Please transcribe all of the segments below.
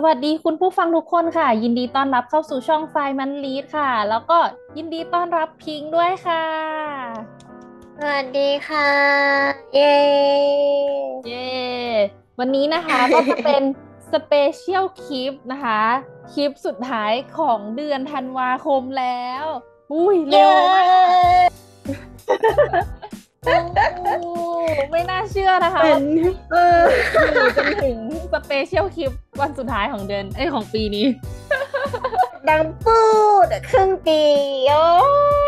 สวัสดีคุณผู้ฟังทุกคนค่ะ ยินดีต้อนรับเข้าสู่ช่องไฟมันลีดค่ะ แล้วก็ยินดีต้อนรับพิงค์ด้วยค่ะ สวัสดีค่ะ เย้เย้วันนี้นะคะก็จะเป็นสเปเชียลคลิปนะคะ คลิปสุดท้ายของเดือนธันวาคมแล้ว อุ้ยเร็วมากโอ้ ไม่น่าเชื่อนะคะเป็ว่านเอออยู่จนถึงสเปเชียลคลิปวันสุดท้ายของเดือนเอ้ยของปีนี้ ดังปูดครึ่งปีโอ้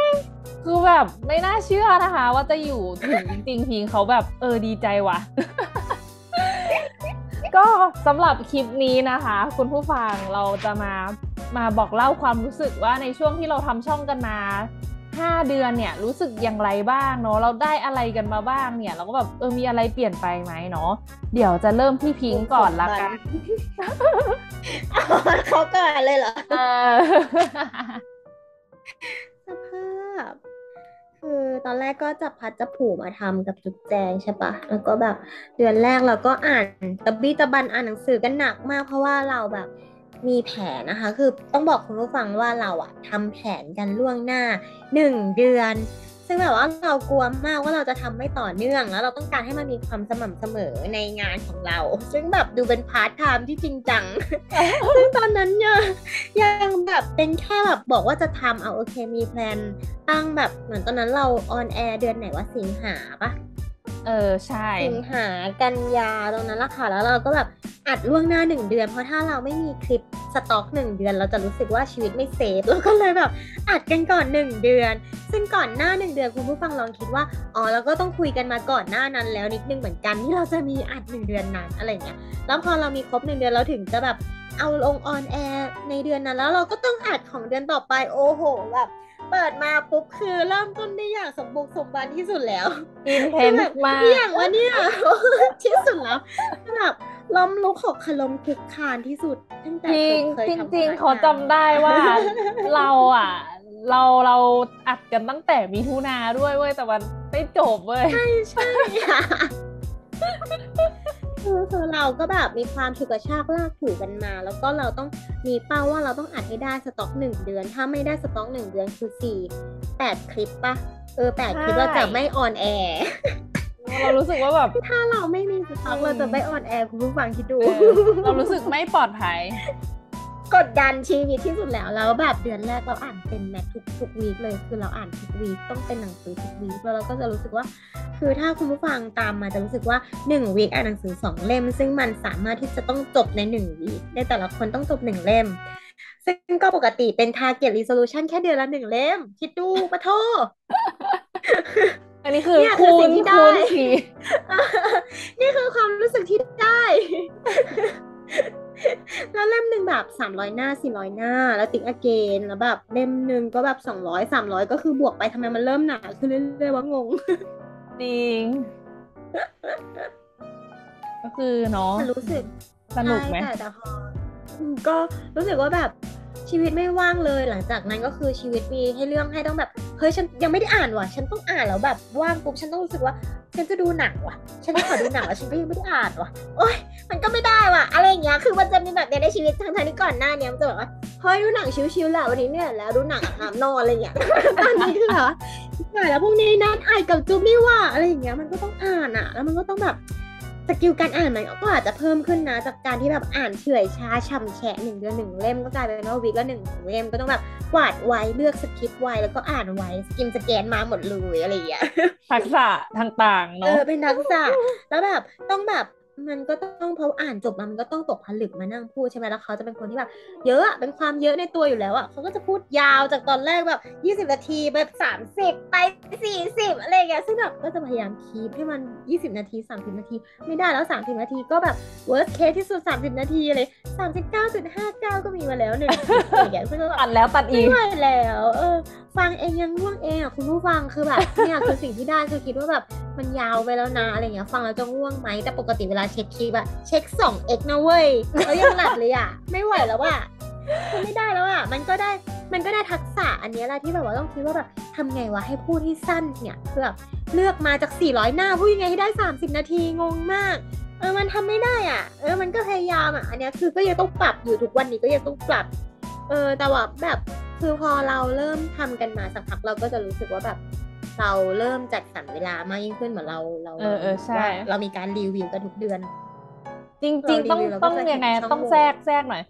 ยคือแบบไม่น่าเชื่อนะคะ ว่าจะอยู่ถึงจริงๆพิงเขาแบบเออดีใจว่ะ ก็สำหรับคลิปนี้นะคะ คุณผู้ฟังเราจะมามาบอกเล่าความรู้สึกว่าในช่วงที่เราทำช่องกันมา 5 เดือนเนี่ยรู้สึกอย่างไรบ้างเนาะเราได้อะไรกันมาบ้างเนี่ย เราก็แบบเออมีอะไรเปลี่ยนไปไหมเนาะเดี๋ยวจะเริ่มที่พิงค์ก่อนละกันเอาเขาก่อนเลยเหรอเออสภาพ คือตอนแรกก็จับพัดจับผูมาทำกับจุดแจงใช่ปะแล้วก็แบบเดือนแรกเราก็อ่านตะบี้ตะบันอ่านหนังสือกันหนักมากเพราะว่าเราแบบ มีแผนนะคะ คือต้องบอกคุณผู้ฟังว่าเราอะทำแผนกันล่วงหน้าหนึ่งเดือน ซึ่งแบบว่าเรากลัวมากว่าเราจะทำไม่ต่อเนื่องแล้วเราต้องการให้มันมีความสม่ำเสมอในงานของเรา ซึ่งแบบดูเป็นพาร์ทไทม์ที่จริงจัง ซึ่งตอนนั้นยังยังแบบเป็นแค่แบบบอกว่าจะทำเอาโอเคมี plan ตั้งแบบเหมือนตอนนั้นเรา on air เดือนไหนว่าสิงหาปะ เออใช่สิงหากันยาตรงนั้นละค่ะ แล้วเราก็แบบอัดล่วงหน้าหนึ่งเดือน เพราะถ้าเราไม่มีคลิปสต็อกหนึ่งเดือน เราจะรู้สึกว่าชีวิตไม่ safe เราก็เลยแบบอัดกันก่อนหนึ่งเดือน ซึ่งก่อนหน้าหนึ่งเดือนคุณผู้ฟังลองคิดว่าอ๋อเราก็ต้องคุยกันมาก่อนหน้านั้นแล้วนิดนึงเหมือนกันที่เราจะมีอัดหนึ่งเดือนนั้นอะไรเงี้ยแล้วพอเรามีครบหนึ่งเดือนเราถึงจะแบบเอาลง on air ในเดือนนั้นแล้วเราก็ต้องอัดของเดือนต่อไปโอ้โหแบบ เปิดมาปุ๊บคือเริ่มต้นได้อย่างสมบุกสมบันที่สุดแล้ว intense มากอหย่างวะเนี่ยที่สุดแล้วแบบล้มลุกหกล้มคลุกคลานที่สุดตั้งแต่จริงเคยจริงทำจริงงานเขาจำได้ว่าเราอะ เราเราอัดกันตั้งแต่มิถุนาด้วยเว้ยแต่มันไม่จบเว้ยใช่ใช่อะ คือคือเราก็แบบมีความฉุกกระชากลากถูกันมา แล้วก็เราต้องมีเป้าว่าเราต้องอัดให้ได้สต็อกหนึ่งเดือน ถ้าไม่ได้สต็อกหนึ่งเดือนคือสี่แปดคลิปปะเออแปดคลิปใช่เราจะไม่ on air เรารู้สึกว่าแบบถ้าเราไม่มีสต็อกอืมเราจะไม่ on air คุณผู้ฟังคิดดูเออเรารู้สึกไม่ปลอดภัย กดดันชีวิตที่สุดแล้วแล้วแบบเดือนแรกเราอ่านเป็นแม็กทุกทุกวีคเลยคือเราอ่านทุกวีคต้องเป็นหนังสือทุกวีคแล้วเราก็จะรู้สึกว่า คือถ้าคุณผู้ฟังตามมาจะรู้สึกว่า1วีคอ่านหนังสือ2เล่ม ซึ่งมันสามารถที่จะต้องจบใน1วีคในแต่ละคนต้องจบ1เล่ม ซึ่งก็ปกติเป็น target resolution แค่เดือนละหนึ่งเล่ม คิดดูปะโทอันนี้คือเนี่ยคือคูสิ่ณงที่ได้คูณที ร้อยหน้าสิร้อยหน้า แล้วติ๊กอเกนแล้วแบบเล่มหนึ่งก็แบบสองร้อยสามร้อยก็คือบวกไปทำไมมันเริ่มหนาขึ้นเรื่อยๆวะงงจริง ก็คือเนาะรู้สึกสนุกไหมแต่พอ ก็รู้สึกว่าแบบชีวิตไม่ว่างเลยหลังจากนั้นก็คือชีวิตมีให้เรื่องให้ต้องแบบเฮ้ยฉันยังไม่ได้อ่านว่ะ ฉันต้องอ่านแล้วแบบว่างปุ๊บฉันต้องรู้สึกว่า ฉันจะดูหนังว่ะ ฉันจะขอดูหนังแล้วฉันก็ยังไม่ได้อ่านว่ะโอ๊ยมันก็ไม่ได้ว่ะอะไรอย่างเงี้ยคือมันจะมีแบบเนี้ยในชีวิตทั้งที่ก่อนหน้าเนี้ยมันจะแบบว่าเฮ้ยดูหนังชิวๆแหละวันนี้เนี่ยแล้วดูหนังอาบน้ำนอนอะไรอย่างเงี้ยตอนนี้คือเหรอ่านแล้วพรุ่งนี้นัดอ่านกับจุ๊บนี่ว่าอะไรอย่างเงี้ยมันก็ต้องอ่านอะ แล้วมันก็ต้องแบบ skill การอ่านมันก็อาจจะเพิ่มขึ้นนะ จากการที่แบบอ่านเฉื่อยช้าช่ำแฉะหนึ่งเดือนหนึ่งเล่มก็กลายเป็นว่า week ละหนึ่งเล่มก็ต้องแบบกวาดไว้เลือกสคริปต์ไว้แล้วก็อ่านไว้ skim scan มาหมดเลยอะไรอย่างเงี้ยทักษะต่างๆเอเนาะอเป็นทักษะแล้วแบบต้องแบบ มันก็ต้องเพราะอ่านจบมามันก็ต้องตกผลึกมานั่งพูดใช่ไหมแล้วเขาจะเป็นคนที่แบบเยอะอะเป็นความเยอะในตัวอยู่แล้วอะเขาก็จะพูดยาวจากตอนแรกแบบยี่สิบนาทีแบบสามสิบไปสี่สิบอะไรอย่างเงี้ยซึ่งแบบก็จะพยายามคีปให้มันยี่สิบนาทีสามสิบนาที ไม่ได้แล้วสามสิบนาทีก็แบบ worst case ที่สุดสามสิบนาทีเลยสามสิบเก้าจุดห้าเก้าก็มีมาแล้วหนึ่งอย่างเงี้ยซึ่งก็แบบตัดแล้วตัดอีไม่กไหวแล้ว เออฟังเองยังง่วงเองอะคุณผู้ฟังคือแบบเนี่ยคือสิ่งที่ได้คือคิดว่าแบบมันยาวไปแล้วนะอะไรเงี้ยฟังแล้วจะง่วงไหมแต่ปกติเวลาเช็คคลิปอะเช็คสองเอกนะเว้ยแล้วยังหลับเลยอะไม่ไหวแล้วอะคือไม่ได้แล้วอะมันก็ได้มันก็ได้ทักษะอันนี้แหละที่แบบว่าต้องคิดว่าแบบทำไงวะให้พูดที่สั้นเนี่ยคือแบบเลือกมาจาก 400 หน้าพูดยังไงให้ได้ 30 นาทีงงมากเออมันทำไม่ได้อะ เออมันก็พยายามอะ อันนี้คือก็ยังต้องปรับอยู่ทุกวันนี้ก็ยังต้องปรับ เออแต่ว่าแบบ คือพอเราเริ่มทำกันมาสักพักเราก็จะรู้สึกว่าแบบ เราเริ่มจัดสรรเวลามากยิ่งขึ้นเหมือนเราเราเออเออใช่ว่าเรามีการรีวิวกันทุกเดือน จริงๆต้องเรารีวิวเราก็ต้องจะเห็นยังไงช่องต้องโหว่แทรกแทรกหน่อย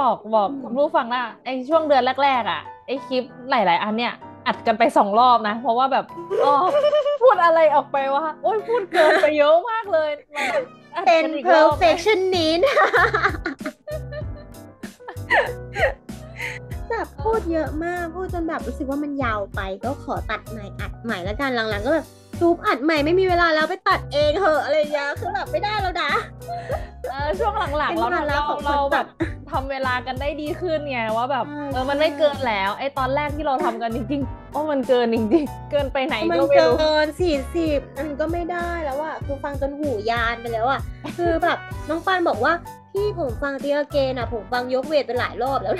บอกบอกอืมคุณผู้ฟังนะไอช่วงเดือนแรกๆอะไอคลิปหลาย ๆ อันเนี่ยอัดกันไปสองรอบนะ เพราะว่าแบบอ๋อพูดอะไรออกไปว่าโอ้ยพูดเกินไปเยอะมากเลยมาอัดเป็นกัอีกรอบไหม perfectionist เยอะมากพูดจนแบบรู้สึกว่ามันยาวไป ก็ขอตัดใหม่อัดใหม่แล้วกันหลังๆ ก็แบบซูปอัดใหม่ไม่มีเวลาแล้วไปตัดเองเหอะอะไรอย่างเงี้ยคือแบบไม่ได้แล้วนะเออช่วงหลังเป็ๆนเราภาระเราของคนเราตัแบดบ ทำเวลากันได้ดีขึ้นไงว่าแบบใช่เออมันไม่เกินแล้วไอตอนแรกที่เราทำกันจริงๆโอ้มันเกินจริงๆเกินไปไหนมันก็ไม่เกิรู้นสี่สิบมันก็ไม่ได้แล้วอะคือฟังจนหูยานไปแล้วอะคือแบบน้องปานบอกว่าพี่ผมฟังเตียเกนอะผมฟังยกเวทไปหลายรอบแล้ว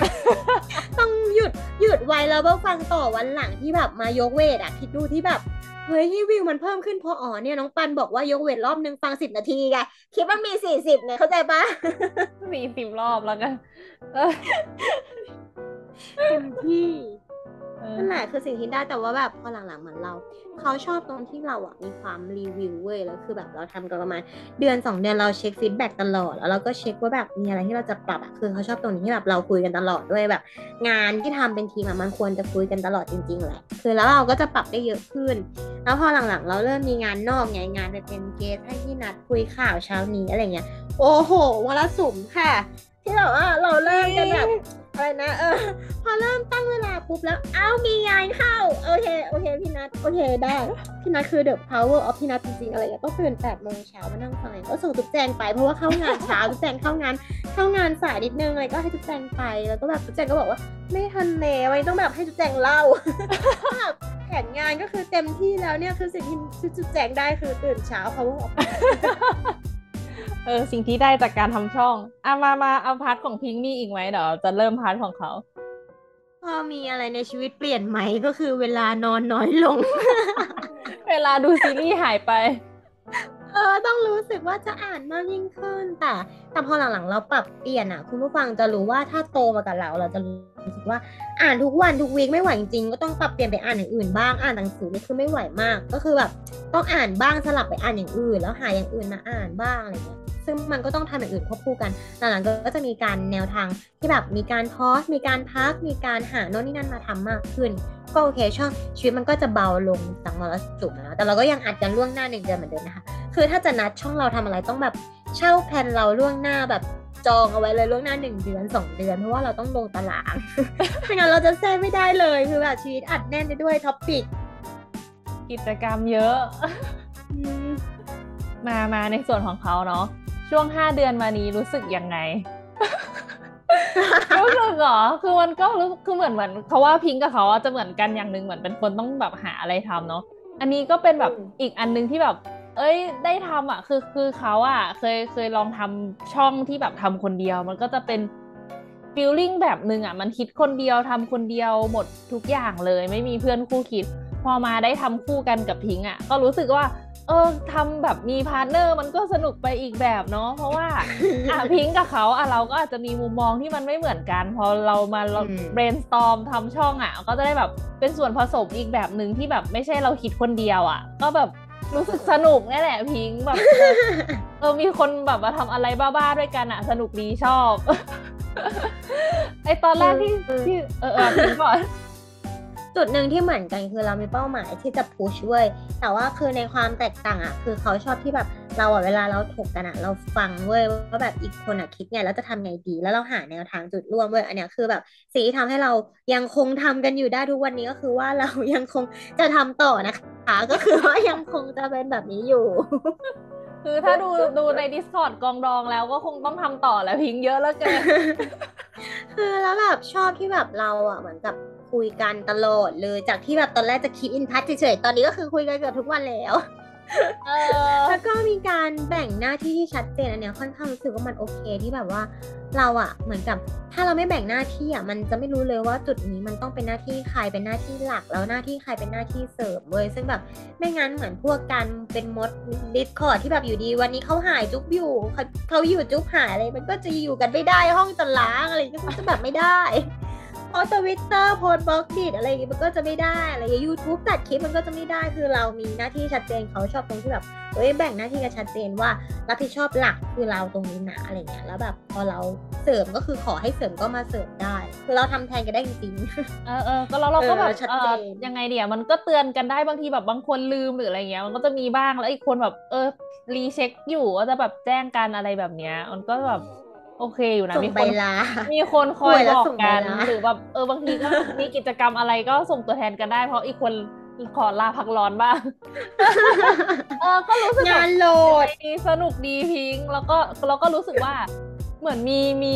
ต้องหยุดหยุดไว้แล้วก็ฟังต่อวันหลังที่แบบมายกเวทอะคิดดูที่แบบ เฮ้ยที่วิวมันเพิ่มขึ้นเพราะอ๋อเนี่ยน้องปันบอกว่ายกเวทรอบนึงฟังสิบนาทีไงคิดว่ามีสี่สิบเนี่ยเข้าใจปะสี่สิบรอบแล้วกันเออเต็มที่เออ นั่นแหละคือสิ่งที่ได้แต่ว่าแบบพอหลังๆเหมือนเราเขาชอบตรงที่เราอะมีความรีวิวเว้ยแล้วคือแบบเราทำกันประมาณเดือนสองเดือนเราเช็คฟีดแบ็กตลอดแล้วเราก็เช็คว่าแบบมีอะไรที่เราจะปรับอะคือเขาชอบตรงนี้ที่แบบเราคุยกันตลอดด้วยแบบ งานที่ทำเป็นทีมมันควรจะคุยกันตลอดจริงๆแหละคือแล้วเราก็จะปรับได้เยอะขึ้น แล้วพอหลังๆ เราเริ่มมีงานนอกไงงานไปเป็นเกสให้ที่นัดคุยข่าวเช้านี้อะไรเงี้ยโอ้โหวรสุมค่ะ ที่แบบว่าเราเริ่มกันแบบ อะไรนะเออ พอเริ่มตั้งเวลาปุ๊บแล้ว เอ้ามีงานเข้า โอเค โอเค พี่นัทโอเคได้ พี่นัทคือ the power of พี่นัทจริงๆอะไรอย่างเงี้ยต้องตื่นแปดโมงเช้ามานั่งฟังก็ส่งจุ๊บแจงไปเพราะว่าเข้างานเช้าจุ๊บแจงเข้างาน เข้างานสายนิดนึงอะไรก็ให้จุ๊บแจงไปแล้วก็แบบจุ๊บแจงก็บอกว่า ไม่ทันแล้ววันนี้ต้องแบบให้จุ๊บแจงเล่าแบบแผนงานก็คือเต็มที่แล้วเนี่ยคือสิ่งที่จุ๊บแจงได้คือตื่นเช้า power of เออสิ่งที่ได้จากการทำช่องอะมามาเอา part ของพิงค์มีอีกไหมเดี๋ยวจะเริ่ม part ของเขา พอมีอะไรในชีวิตเปลี่ยนไหมก็คือเวลานอนน้อยลง เวลาดูซีรีส์หายไป เออต้องรู้สึกว่าจะอ่านมากยิ่งขึ้น แต่แต่พอหลังๆเราปรับเปลี่ยนอะ คุณผู้ฟังจะรู้ว่าถ้าโตมากับเราเราจะรู้สึกว่าอ่านทุกวันทุกวีคไม่ไหวจริงๆก็ต้องปรับเปลี่ยนไปอ่านอย่างอื่นบ้างอ่านหนังสือนี่คือไม่ไหวมาก ก็คือแบบต้องอ่านบ้างสลับไปอ่านอย่างอื่น แล้วหาอย่างอื่นมาอ่านบ้างอะไรเงี้ย ซึ่งมันก็ต้องทำอย่างอื่นควบคู่กัน หลังๆก็จะมีการแนวทางที่แบบมีการ pause มีการพัก มีการหาโน่นนี่นั่นมาทำมากขึ้น ก็โอเคช่องชีวิตมันก็จะเบาลงจากมรสุมนะแต่เราก็ยังอัดกันล่วงหน้าหนึ่งเดือนเหมือนเดิมนะคะ คือถ้าจะนัดช่องเราทำอะไรต้องแบบเช่าแผนเราล่วงหน้าแบบจองเอาไว้เลยล่วงหน้าหนึ่งเดือนสองเดือนเพราะว่าเราต้องลงตารางไม่งั้นเราจะแทรกไม่ได้เลยคือแบบชีวิตอัดแน่นไปด้วย topic กิจกรรมเยอะ มามาในส่วนของเขาเนาะ ช่วงห้าเดือนมานี้รู้สึกยังไง รู้สึกเหรอ คือมันก็รู้คือเหมือนเหมือนเขาว่าพิงค์กับเขาอะจะเหมือนกันอย่างหนึ่งเหมือนเป็นคนต้องแบบหาอะไรทำเนาะ อันนี้ก็เป็นแบบอีกอันหนึงที่แบบ เอ้ย ได้ทำอะ คือคือเขาอะ เคยเคยลองทำช่องที่แบบทำคนเดียว มันก็จะเป็นฟีลลิ่งแบบหนึ่งอะ มันคิดคนเดียวทำคนเดียวหมดทุกอย่างเลย ไม่มีเพื่อนคู่คิด พอมาได้ทำคู่กันกับพิงค์อะ ก็รู้สึกว่า เออทำแบบมี partner มันก็สนุกไปอีกแบบเนาะเพราะว่าอะพิงค์กับเขาอะเราก็อาจจะมีมุมมองที่มันไม่เหมือนกัน พอเรามาเราอืม brainstorm ทำช่องอะ ก็จะได้แบบเป็นส่วนผสมอีกแบบหนึ่งที่แบบไม่ใช่เราคิดคนเดียวอะ ก็แบบรู้สึกสนุกนี่แหละพิงค์แบบเออเออมีคนแบบมาทำอะไรบ้าๆด้วยกันอะ สนุกดีชอบ ไอตอนแรกที่เออที่เออเออพิงค์ก่อน จุดหนึ่งที่เหมือนกันคือเรามีเป้าหมายที่จะพุชเว้ยแต่ว่าคือในความแตกต่างอะคือเขาชอบที่แบบเราอะเวลาเราถกกันอะเราฟังเว้ยว่าแบบอีกคนอะคิดไงแล้วจะทำไงดี แล้วเราหาแนวทางจุดร่วมเว้ยอันเนี้ยคือแบบสิ่งที่ทำให้เรายังคงทำกันอยู่ได้ทุกวันนี้ก็คือว่าเรายังคงจะทำต่อนะคะก็คือว่ายังคงจะเป็นแบบนี้อยู่คือถ้าดูดูใน Discord กองดองแล้วก็คงต้องทำต่อแหล้วพิงค์เยอะแล้วเกินคือแล้วแบบชอบที่แบบเราอะเหมือนกับ คุยกันตลอดเลยจากที่แบบตอนแรกจะ keep in touch เฉยๆ ตอนนี้ก็คือคุยกันเกือบทุกวันแล้วเออแล้วก็มีการแบ่งหน้าที่ที่ชัดเจนอันเนี้ยค่อนข้างรู้สึกว่ามันโอเคที่แบบว่าเราอะเหมือนกับ ถ้าเราไม่แบ่งหน้าที่อะมันจะไม่รู้เลยว่าจุดนี้มันต้องเป็นหน้าที่ใครเป็นหน้าที่หลัก แล้วหน้าที่ใครเป็นหน้าที่เสริมเว้ยซึ่งแบบไม่งั้นเหมือนพวกการเป็น mod Discord ที่แบบอยู่ดีวันนี้เขาหายจุ๊บอยู่เขาเขาอยู่จุ๊บหายอะไรมันก็จะอยู่กันไม่ได้ห้องจะล้างอะไรก็จะแบบไม่ได้ พอทวิตเตอร์โพสต์บล็อกดิอะไรอย่างงี้มันก็จะไม่ได้อะไรอย่างยูทูบตัดคลิปมันก็จะไม่ได้คือเรามีหน้าที่ชัดเจนเขาชอบตรงที่แบบเอ้ยแบ่งหน้าที่กันชัดเจนว่ารับผิดชอบหลักคือเราตรงนี้นะอะไรเงี้ยแล้วแบบพอเราเสริมก็คือขอให้เสริมก็มาเสริมได้ คือเราทำแทนกันได้จริงเออเออก็เราเราก็แบบเออชัดเอเจอนยังไงเดี๋ยวมันก็เตือนกันได้บางทีแบบบางคนลืมหรืออะไรเงี้ยมันก็จะมีบ้างแล้วอีกคนแบบเออรีเช็คอยู่ว่าจะแบบแจ้งกันอะไรแบบเนี้ยมันก็แบบ โอเคอยู่ๆนะส่งมีใบคนลามีคนคอยป่วยแล้บวอกส่งกันใบลาหรือแบบเออบางทีก็มีกิจกรรมอะไรก็ส่งตัวแทนกันได้ เพราะอีกคนขอลาพักร้อนบ้าง เออก็รู้สึกแบบงานโหลดดีสนุกดีพิงค์แล้วก็แล้วก็รู้สึกว่า เหมือนมีมี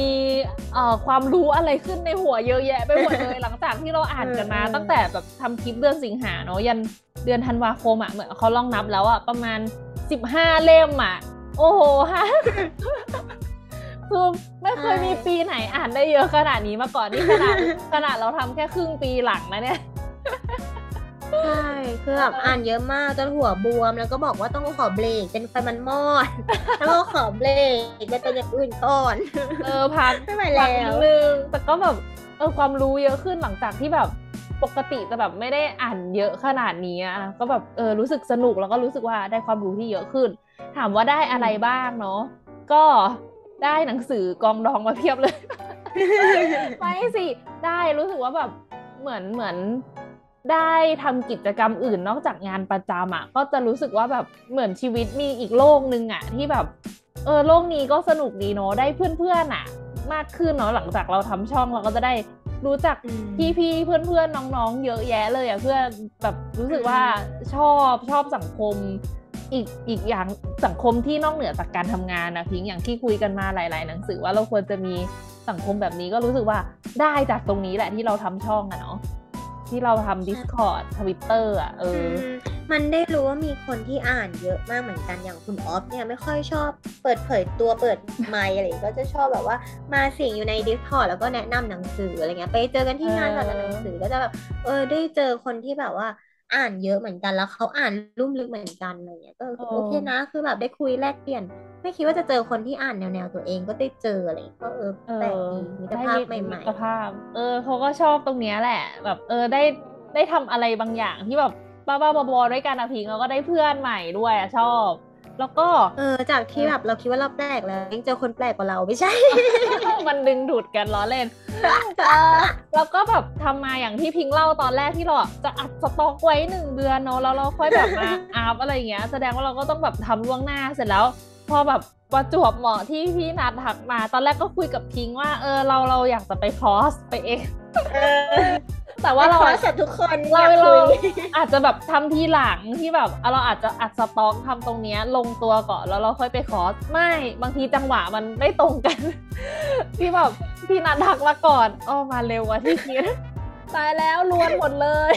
เอ่อความรู้อะไรขึ้นในหัวเยอะแยะไปหมดเลยหลังจากที่เราอ่านกันมาเออตั้งแต่แบบทำคลิปเดือนสิงหาเนาะยันเดือนธันวาคมอะเหมือนเขาลองนับแล้วอะประมาณสิบห้าเล่มอะ โอ้โหฮะ คือไม่เคยมีปีไหนอ่านได้เยอะขนาดนี้มาก่อนนี่ขนาดขนาดเราทำแค่ครึ่งปีหลังนะเนี่ยใช่คือแบบอ่านเยอะมากจนหัวบวมแล้วก็บอกว่าต้องขอเบรกเป็นไฟมันมอดแล้วก็ขอเบรกเป็นตัวอย่างอื่นก่อน เออพักไม่ไหวพักแล้นิวดนึงแต่ก็แบบเออความรู้เยอะขึ้นหลังจากที่แบบปกติจะแบบไม่ได้อ่านเยอะขนาดนี้อะก็แบบเออรู้สึกสนุกแล้วก็รู้สึกว่าได้ความรู้ที่เยอะขึ้น ถามว่าได้อะไรบ้างเนาะก็ ได้หนังสือกองดองมาเพียบเลยไม่สิได้รู้สึกว่าแบบเหมือนเหมือนได้ทำกิจกรรมอื่นนอกจากงานประจำอะ ก็จะรู้สึกว่าแบบเหมือนชีวิตมีอีกโลกนึงอะ ที่แบบเออโลกนี้ก็สนุกดีเนาะได้เพื่อนๆอะ มากขึ้นเนาะหลังจากเราทำช่องเราก็จะได้รู้จักอืมพี่ๆเพื่อนๆน้องๆ เยอะแยะเลยอะเพื่อนแบบรู้สึกว่าชอบชอบสังคม อีกอีกอย่างสังคมที่นอกเหนือจากการทำงานนะพิงอย่างที่คุยกันมาหลาย ๆ หนังสือว่าเราควรจะมีสังคมแบบนี้ก็รู้สึกว่าได้จากตรงนี้แหละที่เราทำช่องอะเนาะที่เราทำ Discord Twitter อะเออมมันได้รู้ว่ามีคนที่อ่านเยอะมากเหมือนกันอย่างคุณออฟเนี่ยไม่ค่อยชอบเปิดเผยตัวเปิดไมค์อะไรก็จะชอบแบบว่ามาเสียงอยู่ใน Discord แล้วก็แนะนำหนังสืออะไรเงี้ยไปเจอกันที่งานเออสอนหนังสือก็จะแบบเออได้เจอคนที่แบบว่า อ่านเยอะเหมือนกันแล้วเขาอ่านลุ่มลึกเหมือนกันอะไรเงี้ยก็โอเคนะ คือแบบได้คุยแลกเปลี่ยน ไม่คิดว่าจะเจอคนที่อ่านแนวๆตัวเองก็ได้เจออะไรเงี้ยก็เออเอแปลกอดีมิตรภาพใหม่มิตรภาพ เออเขาก็ชอบตรงเนี้ยแหละ แบบ เออได้ได้ทำอะไรบางอย่างที่แบบบ้าๆบอๆด้วยกันอะพิงแล้วก็ได้เพื่อนใหม่ด้วยอะชอบ แล้วก็ๆเออจากที่แบบเราคิดว่าเราแปลกแล้วยังเจอคนแปลกกว่าเราไม่ใช่ มันดึงดูดกันล้อเล่นเออ แล้วก็แบบทำมาอย่างที่พิงเล่าตอนแรกที่เราจะอัดสต็อกไว้หนึ่งเดือนเนาะแล้วเราค่อยแบบมาอัพอะไรอย่างเงี้ย แสดงว่าเราก็ต้องแบบทำล่วงหน้าเสร็จแล้ว พอแบบประจวบเหมาะที่พี่นัดถักมา ตอนแรกก็คุยกับพิงว่าเออเราเราอยากจะไปคอร์สไปเอง แต่ว่าเราขออะเสร็จทุกคนอเรายากเราคุยอาจจะแบบทำทีหลังที่แบบเราอาจจะอัดสต็อกทำตรงเนี้ยลงตัวก่อนแล้วเราค่อยไปคอร์สไม่บางทีจังหวะมันไม่ตรงกันที่แบบพี่นัดทักมาก่อนอ้อมาเร็วกว่าที่คิดตายแล้วรวนหมดเลย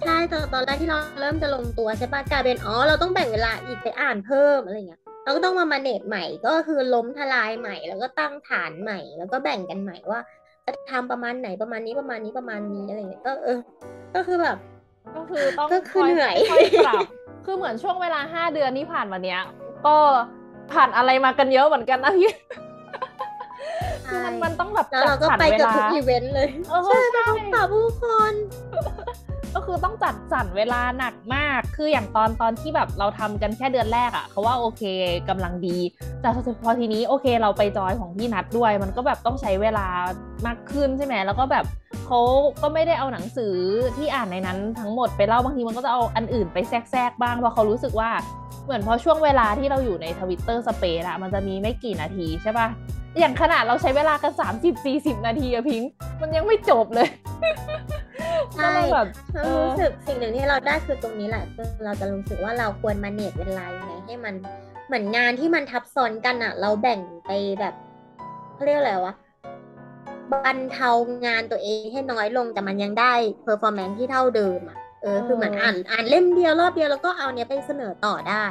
ใช่ตอนตอนแรกที่เราเริ่มจะลงตัวใช่ปะกลายเป็นอ๋อเราต้องแบ่งเวลาอีกไปอ่านเพิ่มอะไรเงี้ยเราก็ต้องมามาเนตใหม่ก็คือล้มทลายใหม่ แล้วก็ตั้งฐานใหม่ แล้วก็แบ่งกันใหม่ว่า จะทำประมาณไหนประมาณนี้ประมาณนี้ประมาณนี้อะไรเงี้ยก็เออ ก็คือแบบ ก็คือต้องก็คือเหนื่อยค่อยปรับคือเหมือนช่วงเวลาห้าเดือนที่ผ่านมาเนี้ย ก็ผ่านอะไรมากันเยอะเหมือนกันนะพี่คือมันมันต้องแบบแล้วเราก็จัดสรรไปเวเกับลาทุกอีเวนต์เลยเออใช่ใช่ไปพบปะผู้คน ก็คือต้องจัดสรรเวลาหนักมาก คืออย่างตอนตอนที่แบบเราทำกันแค่เดือนแรกอะ่ะเขาว่าโอเคกำลังดี แต่พอทีนี้โอเคเราไปจอยของพี่นัดด้วย มันก็แบบต้องใช้เวลามากขึ้นใช่ไหมแล้วก็แบบเขาก็ไม่ได้เอาหนังสือที่อ่านในนั้นทั้งหมดไปเล่าบางทีมันก็จะเอาอันอื่นไปแทรกๆบ้างเพราะเขารู้สึกว่าเหมือนพอช่วงเวลาที่เราอยู่ในทวิตเตอร์สเปซอะมันจะมีไม่กี่นาทีใช่ปะอย่างขนาดเราใช้เวลากัน 30-40 นาทีอะพิงค์มันยังไม่จบเลย ใช่ก็เลยแบบเราเออรู้สึกสิ่งหนึ่งที่เราได้คือตรงนี้แหละคือเราจะรู้สึกว่าเราควรมาเนตเวลายังไงให้มันเหมือนงานที่มันทับซ้อนกันอะเราแบ่งไปแบบเขาเรียกอะไรวะบรรเทางานตัวเองให้น้อยลงแต่มันยังได้ performance ที่เท่าเดิมอะเอออคือเหมือนอ่านอ่านเล่มเดียวรอบเดียวแล้วก็เอาเนี้ยไปเสนอต่อได้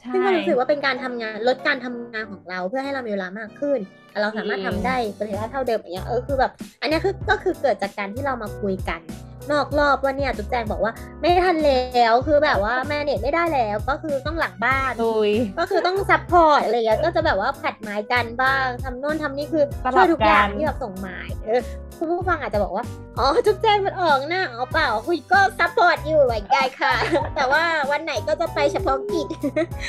ใช่ซึ่งก็รู้สึกว่าเป็นการทำงานลดการทำงานของเราเพื่อให้เรามีเวลามากขึ้นแต่ เราสามารถทำได้ประสิทธิภาพเท่าเดิมอย่างเงี้ยเออคือแบบ อันนี้คือก็คือเกิดจากการที่เรามาคุยกัน นอกรอบว่าเนี่ยจุ๊บแจงบอกว่า ไม่ทันแล้วคือแบบว่า manage ไม่ได้แล้วก็คือต้องหลังบ้านตุยก็คือต้อง support อะไรเงี้ยก็จะแบบว่าผลัดไม้กันบ้างทำโน่นทำนี่คือสลับช่วยทุกอย่างกันที่แบบส่งไม้เออคุณผู้ฟังอาจจะบอกว่า อ๋อ จุ๊บแจงมันออกหน้าอ๋อเปล่า คุยก็ support อยู่เหมือนกันค่ะ แต่ว่าวันไหนก็จะไปเฉพาะกิจ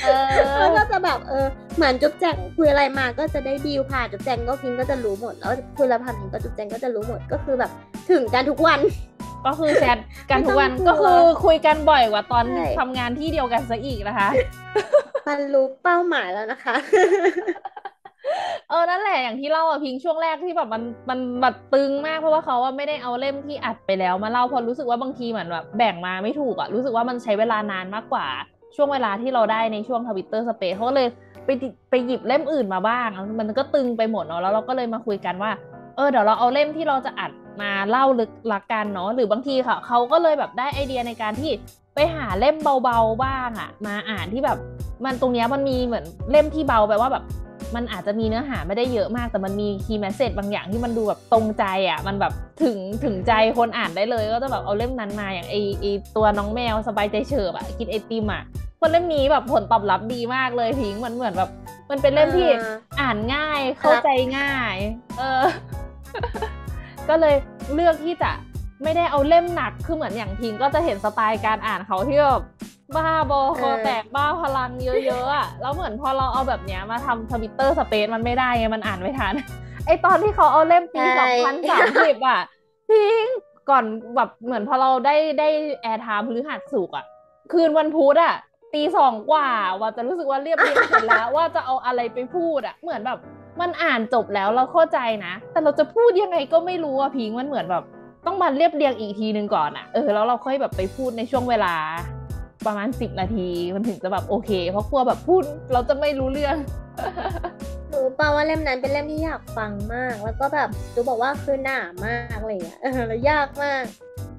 เอแล้วอก็จะแบบเออ เหมือนจุ๊บแจงคุยอะไรมาก็จะได้ดีลผ่านจุ๊บแจงก็พิงก็จะรู้หมด แล้วคุยอะไรผ่านพิงก็จุ๊บแจงก็จะรู้หมด ก็คือแบบ ถึงกันทุกวันก็คือแชทกันทุกวันไม่ก็ต้องกลัวคือคุยกันบ่อยกว่าตอนใช่ทำงานที่เดียวกันซะอีกนะคะบรรลุเป้าหมายแล้วนะคะ เออนั่นแหละอย่างที่เล่าอะพิงช่วงแรกที่แบบมันมันแบบตึงมากเพราะว่าเขาอะไม่ได้เอาเล่มที่อัดไปแล้วมาเล่าเพราะรู้สึกว่าบางทีเหมือนแบบแบ่งมาไม่ถูกอะรู้สึกว่ามันใช้เวลานานมากกว่า ช่วงเวลาที่เราได้ในช่วงทวิตเตอร์สเปซเขาก็เลยไปดิไปหยิบเล่มอื่นมาบ้างแล้วมันก็ตึงไปหมดเนาะแล้วเราก็เลยมาคุยกันว่าเออเดี๋ยวเราเอาเล่มที่เราจะอัด มาเล่าลึกละกันเนาะหรือบางทีค่ะเขาก็เลยแบบได้ไอเดียในการที่ไปหาเล่มเบาๆบ้างอะมาอ่านที่แบบ มันตรงเนี้ยมันมีเหมือนเล่มที่เบาแปลว่าแบบ มันอาจจะมีเนื้อหาไม่ได้เยอะมาก แต่มันมี key message บางอย่างที่มันดูแบบตรงใจอะมันแบบถึงถึงใจคนอ่านได้เลย ก็จะแบบเอาเล่มนั้นมาอย่างไอไอตัวน้องแมวสบายใจเฉิบอะกินไอติมอะคนเล่มนี้แบบผลตอบรับดีมากเลยพิงค์มันเหมือนแบบ มันเป็นเล่มที่อ่าอ่านง่ายเข้าใจง่าย เออ ก็เลยเลือกที่จะไม่ได้เอาเล่มหนักคือเหมือนอย่างพิงก็จะเห็นสไตล์การอ่านเขาที่แบบบ้าบอคอแตกบ้าพลังเยอะๆอะแล้วเหมือนพอเราเอาแบบเนี้ยมาทำ Twitter Space มันไม่ได้ไงมันอ่านไม่ทันไอตอนที่เขาเอาเล่มปีสองพันสามสิบอะพิงก่อนแบบเหมือนพอเราได้ได้ airtime พฤหัสศุกร์อะ คืนวันพุธอะตีสองกว่าว่าจะรู้สึกว่าเรียบเรียงเสร็จแล้วว่าจะเอาอะไรไปพูดอะ เหมือนแบบ มันอ่านจบแล้วเราเข้าใจนะ แต่เราจะพูดยังไงก็ไม่รู้อะพิงมันเหมือนแบบ ต้องมาเรียบเรียงอีกทีหนึ่งก่อนอะเออแล้วเราค่อยแบบไปพูดในช่วงเวลา ประมาณสิบนาทีมันถึงจะแบบโอเค เพราะกลัวแบบพูดเราจะไม่รู้เรื่องรู้ป่าว่าเล่มนั้นเป็นเล่มที่อยากฟังมาก แล้วก็แบบจูบอกว่าคือหนามากอะไรเงี้ยเออแล้วยากมาก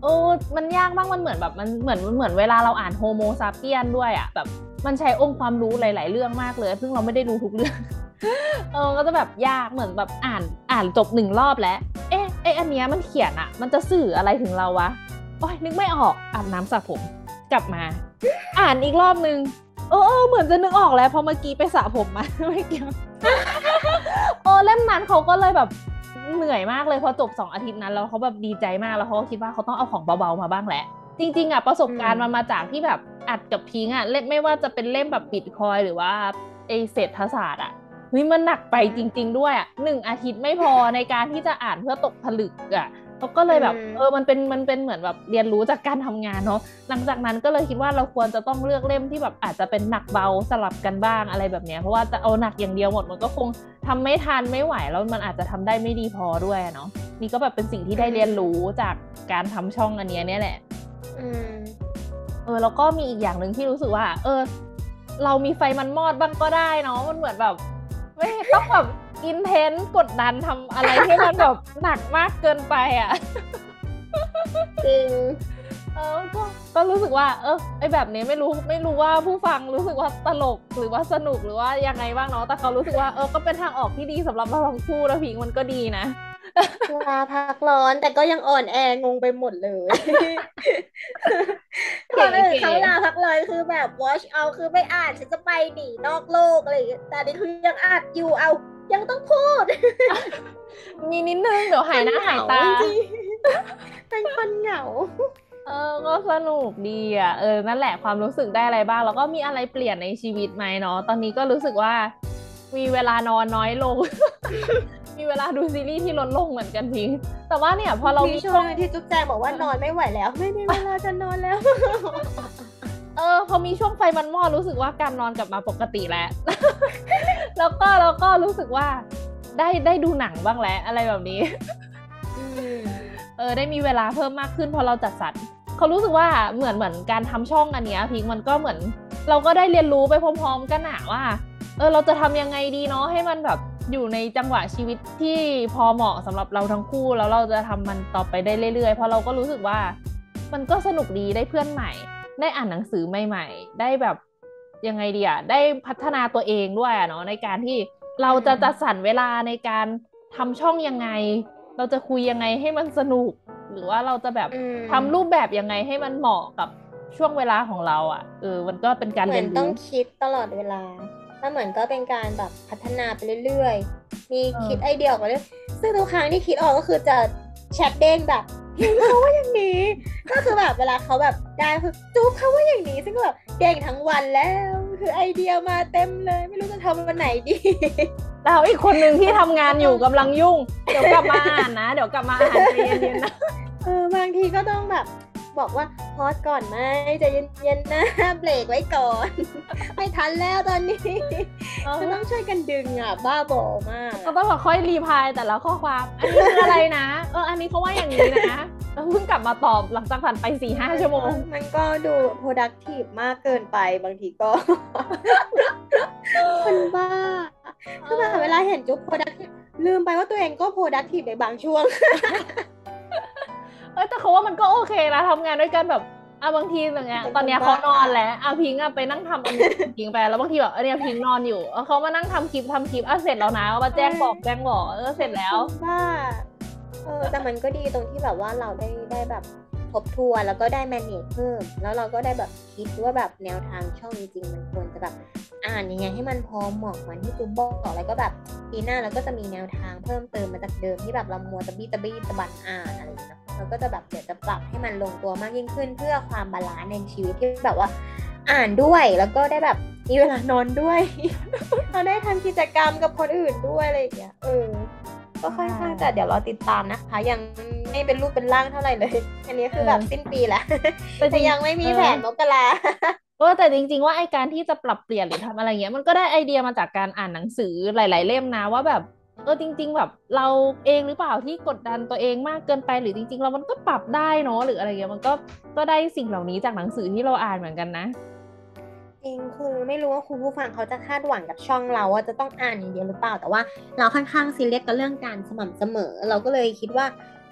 โอ้มันยากมากมันเหมือนแบบมันเหมือนมันเหมือนเวลาเราอ่านโฮโมซาเปียนด้วยอะแบบมันใช้องค์ความรู้หลาย ๆ เรื่องมากเลย ซึ่งเราไม่ได้รู้ทุกเรื่อง เออก็จะแบบยากเหมือนแบบอ่านอ่านจบหนึ่งรอบแล้ว เอ๊ะเอ๊ะอันเนี้ยมันเขียนอะมันจะสื่ออะไรถึงเราวะโอ้ยนึกไม่ออกอาบน้ำสระผม กลับมา อ่านอีกรอบนึงเออเออเหมือนจะนึกออกแล้วเพราะเมื่อกี้ไปสระผมมาไม่เกี่ยวโอ้เล่มนั้นเขาก็เลยแบบเหนื่อยมากเลยพอจบสองอาทิตย์นั้นแล้วเขาแบบดีใจมากแล้วเขาก็คิดว่าเขาต้องเอาของเบาๆมาบ้างแหละ จริง ๆอะประสบการณ์อืมมันมาจากที่แบบอัดกับพิงค์อะเล่มไม่ว่าจะเป็นเล่มแบบบิตคอยหรือว่าไอเศรษฐศาสตร์อะ เฮ้ยมันหนักไปจริง ๆ ด้วยอะหนึ่งอาทิตย์ไม่พอในการที่จะอ่านเพื่อตกผลึกอะเขาก็เลยแบบอืมเออมันเป็นมันเป็นเหมือนแบบเรียนรู้จากการทำงานเนาะหลังจากนั้นก็เลยคิดว่าเราควรจะต้องเลือกเล่มที่แบบอาจจะเป็นหนักเบาสลับกันบ้างอะไรแบบเนี้ยเพราะว่าจะเอาหนักอย่างเดียวหมดมันก็คงทำไม่ทันไม่ไหวแล้วมันอาจจะทำได้ไม่ดีพอด้วยอะเนาะนี่ก็แบบเป็นสิ่งที่ได้เรียนรู้จากการทำช่องอันเนี้ยเนี่ยแหละอืมเออแล้วก็มีอีกอย่างหนึ่งที่รู้สึกว่า เออ เรามีไฟมันมอดบ้างก็ได้เนาะมันเหมือนแบบ ไม่ต้องแบบอินเทนส์กดดันทำอะไรที่มันแบบหนักมากเกินไปอะจริงเออก็ก็รู้สึกว่า เออไอแบบนี้ไม่รู้ไม่รู้ว่าผู้ฟังรู้สึกว่าตลกหรือว่าสนุกหรือว่ายังไงบ้างเนาะแต่เขารู้สึกว่าเออก็เป็นทางออกที่ดีสำหรับเราทั้งคู่นะพิงมันก็ดีนะ ลาพักร้อนแต่ก็ยังอ่อนแองงไปหมดเลยเก๋คนอื่นเก๋เขาลาพักร้อนคือแบบ watch out คือไม่อ่านฉันจะไปหนีนอกโลกอะไรอย่างเงี้ยแต่อันนี่คือยังอ่านอยู่เอายังต้องพูด มีนิดนึงเดี๋ยวหายหน้าหายตาจริงๆเป็นคนเหงา เออก็สนุกดีอะเออนั่นแหละความรู้สึกได้อะไรบ้าง แล้วก็มีอะไรเปลี่ยนในชีวิตไหมเนาะตอนนี้ก็รู้สึกว่า มีเวลานอนน้อยลง มีเวลาดูซีรีส์ที่ลดลงเหมือนกันพิงแต่ว่าเนี่ยพอเรามีมีช่ช่ววงงที่จุ๊บแจงบอกว่านอนไม่ไหวแล้ว ไม่มีเวลาจะนอนแล้ว เออ พอมีช่วงไฟมันมอดรู้สึกว่าการนอนกลับมาปกติแล้ว แล้วก็แล้วก็รู้สึกว่า ได้ได้ดูหนังบ้างแล้วอะไรแบบนี้เออได้มีเวลาเพิ่มมากขึ้นพอเราจัดสรรเขารู้สึกว่าเหมือนเหมือนการทำช่องอันเนี้ยพิงมันก็เหมือน เราก็ได้เรียนรู้ไปพร้อม ๆ กันนะว่า เออเราจะทำยังไงดีเนาะให้มันแบบ อยู่ในจังหวะชีวิตที่พอเหมาะสำหรับเราทั้งคู่แล้วเราจะทำมันต่อไปได้เรื่อยๆ เพราะเราก็รู้สึกว่า มันก็สนุกดีได้เพื่อนใหม่ ได้อ่านหนังสือใหม่ ๆ ได้แบบยังไงดีอะได้พัฒนาตัวเองด้วยอะเนาะในการที่เราจะจัดสรรเวลาในการทำช่องยังไง เราจะคุยยังไงให้มันสนุก หรือว่าเราจะแบบอืมทำรูปแบบยังไงให้มันเหมาะกับช่วงเวลาของเราอะเออมันก็เป็นการเหมืเรีอยนนต้องรู้คิดตลอดเวลา แล้วเหมือนก็เป็นการแบบพัฒนาไปเรื่อยๆ มีเออคิดไอเดียออกมาเรื่อยซึ่งทุกครั้งที่คิดออกก็คือจะแชทเด้งแบบเฮ้ยเขาว่าอย่างนี้ ก็คือแบบเวลาเขาแบบได้คือจุ๊บเขาว่าอย่างนี้ ซึ่งก็แบบเด้งทั้งวันแล้ว คือไอเดียมาเต็มเลย ไม่รู้จะทำวันไหนดีแล้วอีกคนหนึ่งที่ทำงานอยู่กำลังยุ่ง เดี๋ยวกลับมาอ่านนะ เดี๋ยวกลับมาอ่านใจเย็นๆนะเออบางทีก็ต้องแบบบอกว่าพอสก่อนไหมใจะเย็นๆนะเบรกไว้ก่อน ไม่ทันแล้วตอนนี้จะต้องช่วยกันดึงอะ บ้าบอมากก็ต้องแบบค่อยรีพลายแต่ละข้อความ อันนี้คืออะไรนะ เอออันนี้เขาว่าอย่างนี้นะแล้วเพิ่งกลับมาตอบหลังจากผ่านไปสี่ห้าชั่วโมง มันก็ดู productive มากเกินไปบางทีก็คนบ้าคือแบบเวลาเห็นจุ๊บ productive ลืมไปว่าตัวเองก็ productive ในบางช่วง เออแต่เขาว่ามันก็โอเคนะทำงานด้วยกันแบบอะบางทีอย่างเงี้ยเป็นคนตอนเนี้ยเขาบ้านอนแล้วอะพิงค์อะไปนั่งทำอันนี้พิงค์ไปแล้วบางทีแบบเออเนี่ยพิงค์นอนอยู่เออเขามานั่งทำคลิปทำคลิปอะเสร็จแล้วนะเขามาแจ้งบอกแจ้งบอกเออเสร็จแล้วคนบ้าเออแต่มันก็ดีตรงที่แบบว่าเราได้ได้แบบทบทวนแล้วก็ได้ manage เพิ่ม แล้วเราก็ได้แบบคิดว่าแบบแนวทางช่องจริงๆมันควรจะแบบอ่านยังไงให้มันพอเหมาะเหมือนที่จุ๊บบอกแล้วก็แบบปีหน้าเราก็จะมีแนวทางเพิ่มเติมมาจากเดิมที่แบบเรามัวตะบี้ตะบี้ตะบันอ่านอะไรอย่างเงี้ย เนอะเราก็จะแบบเดี๋ยวจะปรับให้มันลงตัวมากยิ่งขึ้น เพื่อความ balance ในชีวิตที่แบบว่า อ่านด้วยแล้วก็ได้แบบมีเวลานอนด้วยเราได้ทำกิจกรรมกับคนอื่นด้วยอะไรอย่างเงี้ยเออก็ค่อนข้างแต่เดี๋ยวเราติดตามนะคะ ยังไม่เป็นรูปเป็นร่างเท่าไหร่เลย อันนี้คือแบบเออสิ้นปีแล้วแต่จริแต่งยังไม่มีเออแผนมกราเออแต่จริง ๆ ว่าไอการที่จะปรับเปลี่ยนหรือทำอะไรเงี้ยมันก็ได้ไอเดียมาจากการอ่านหนังสือหลาย ๆ เล่มนะว่าแบบเออจริง ๆ แบบ เราเองหรือเปล่าที่กดดันตัวเองมากเกินไปหรือจริง ๆ เรามันก็ปรับได้เนาะหรืออะไรเงี้ยมันก็ก็ได้สิ่งเหล่านี้จากหนังสือที่เราอ่านเหมือนกันนะจริงคือไม่รู้ว่าคุณผู้ฟังเขาจะคาดหวังกับช่องเราว่าจะต้องอ่านอย่างเดียวหรือเปล่า แต่ว่าเราค่อนข้างซีเรียสกับเรื่องการสม่ำเสมอ เราก็เลยคิดว่า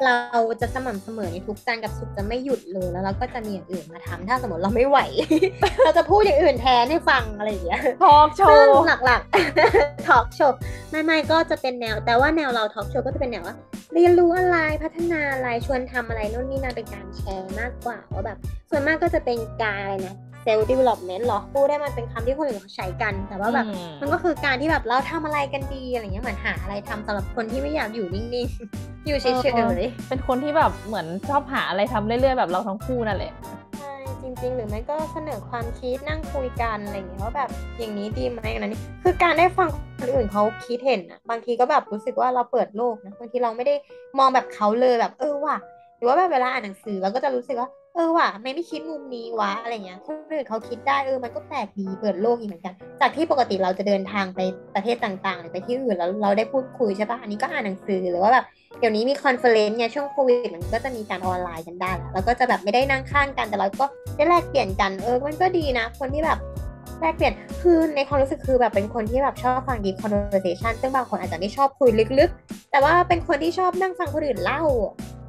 เราจะสม่ำเสมอในทุกจันทร์กับศุกร์จะไม่หยุดเลยแล้วเราก็จะมีอย่างอื่นมาทำถ้าสมมติเราไม่ไหว เราจะพูดอย่างอื่นแทนให้ฟังอะไรอย่างเงี้ยทอล์กโชซึ่งว์หลักๆทอล์กโชว์ไม่ไม่ก็จะเป็นแนว แต่ว่าแนวเราทอล์กโชว์ก็จะเป็นแนวว่าเรียนรู้อะไรพัฒนาอะไรชวนทำอะไรนู่นนี่นั่นเป็นการแชร์มากกว่าว่าแบบส่วนมากก็จะเป็นการอะ ไรนะเซลล์ development หรอพูดได้มันเป็นคำที่คนอื่นเขาใช้กัน แต่ว่าแบบอืมมันก็คือการที่แบบเราทำอะไรกันดีอะไรเงี้ยเหมือนหาอะไรทำสำหรับคนที่ไม่อยากอยู่นิ่งๆ อยู่เฉยๆเป็นคนที่แบบเหมือนชอบหาอะไรทำเรื่อยๆแบบเราทั้งคู่นั่นแหละใช่จริงๆ หรือไม่ก็เสนอความคิดนั่งคุยกันอะไรอย่างเงี้ยว่าแบบอย่างนี้ดีไหมอย่างนั้นนี่คือการได้ฟังคนอื่นเขาคิดเห็นอะบางทีก็แบบรู้สึกว่าเราเปิดโลกนะบางทีเราไม่ได้มองแบบเขาเลยแบบเออว่ะหรือว่าแบบเวลาอ่านหนังสือเราก็จะรู้สึกว่า เออว่ะไม่ไม่คิดมุมนี้วะอะไรเงี้ยคนอื่นเขาคิดได้เออมันก็แปลกดีเปิดโลกอีกเหมือนกัน จากที่ปกติเราจะเดินทางไปประเทศต่างๆ หรือไปที่อื่นแล้วเราได้พูดคุยใช่ปะอันนี้ก็อ่านหนังสือหรือว่าแบบเดี๋ยวนี้มี conference ไงช่วงโควิดมันก็จะมีการออนไลน์กันได้แล้วแล้วก็จะแบบไม่ได้นั่งข้างกันแต่เราก็ได้แลกเปลี่ยนกันเออมันก็ดีนะ คนที่แบบ แลกเปลี่ยนคือในความรู้สึกคือแบบเป็นคนที่แบบชอบฟัง deep conversation ซึ่งบางคนอาจจะไม่ชอบคุยลึกๆ แต่ว่าเป็นคนที่ชอบนั่งฟังคนอื่นเล่า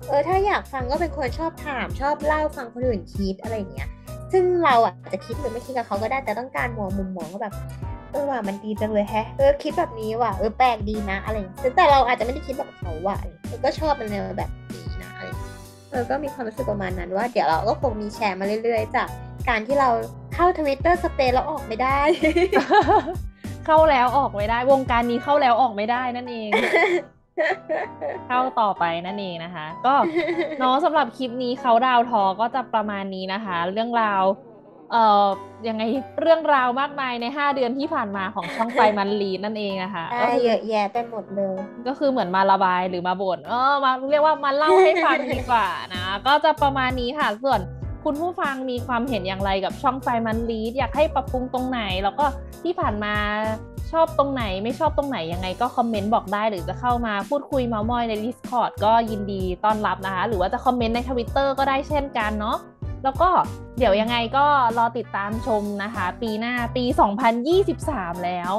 เออถ้าอยากฟังก็เป็นคนชอบถามชอบเล่าฟังคนอื่นคิดอะไรอย่างเงี้ย ซึ่งเราอะจะคิดหรือไม่คิดกับเขาก็ได้แต่ต้องการมองมุมมองว่าแบบเออว่ะมันดีจังเลยแฮะเออคิดแบบนี้ว่ะเออแปลกดีนะอะไรอย่งแต่เราอาจจะไม่ได้คิดแบบเขาว่ะเออก็ชอบมันในแบบนี้นะอะไรเออก็มีความรู้สึกประมาณนั้นว่า เดี๋ยวเราก็คงมีแชร์มาเรื่อย ๆ จากการที่เรา เข้าทวิตเตอร์สเปซแล้วออกไม่ได้ เข้าแล้วออกไม่ได้ วงการนี้เข้าแล้วออกไม่ได้นั่นเอง เข้าต่อไปนั่นเองนะคะ ก็เนาะสำหรับคลิปนี้เขาดาวทอก็จะประมาณนี้นะคะ เรื่องราวเอ่อยังไงเรื่องราวมากมายใน 5 เดือนที่ผ่านมาของช่องไฟมันลีนั่นเองนะคะก็ได้คือเยอะแยะไปหมดเลย ก็คือเหมือนมาระบายหรือมาบ่นเออมาเรียกว่ามาเล่าให้ฟังดีกว่านะ ก็จะประมาณนี้ค่ะส่วน คุณผู้ฟังมีความเห็นอย่างไรกับช่องไฟมันลีดอยากให้ปรับปรุงตรงไหน แล้วก็ที่ผ่านมาชอบตรงไหนไม่ชอบตรงไหนยังไงก็คอมเมนต์บอกได้หรือจะเข้ามาพูดคุยเมาส์มอยใน Discord ก็ยินดีต้อนรับนะคะ หรือว่าจะคอมเมนต์ใน Twitter ก็ได้เช่นกันเนาะแล้วก็เดี๋ยวยังไงก็รอติดตามชมนะคะ ปีหน้าปี 2023 แล้ว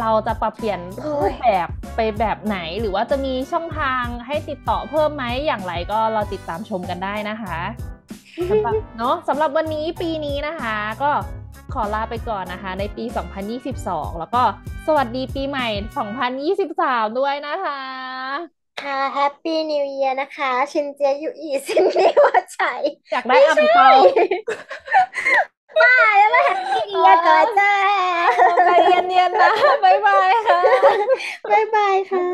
เราจะปรับเปลี่ยนรูปแบบไปแบบไหน หรือว่าจะมีช่องทางให้ติดต่อเพิ่มไหมอย่างไรก็รอติดตามชมกันได้นะคะ สำหรับเนาะสำหรับวันนี้ปีนี้นะคะ ก็ขอลาไปก่อนนะคะ ในปี 2022 แล้วก็สวัสดีปีใหม่ 2023 ด้วยนะคะค่ะแฮปปี้นิวเ a ียร์นะคะ ซินเจียยู่อี่ซินนี้ฮวดไช้อยากได้อังเปามาแล้วมาแฮปปี้นิวเ a ียร์ก่อนจ้าใจเย็นๆนะ บ๊ายบายค่ะ บ๊ายบายค่ะ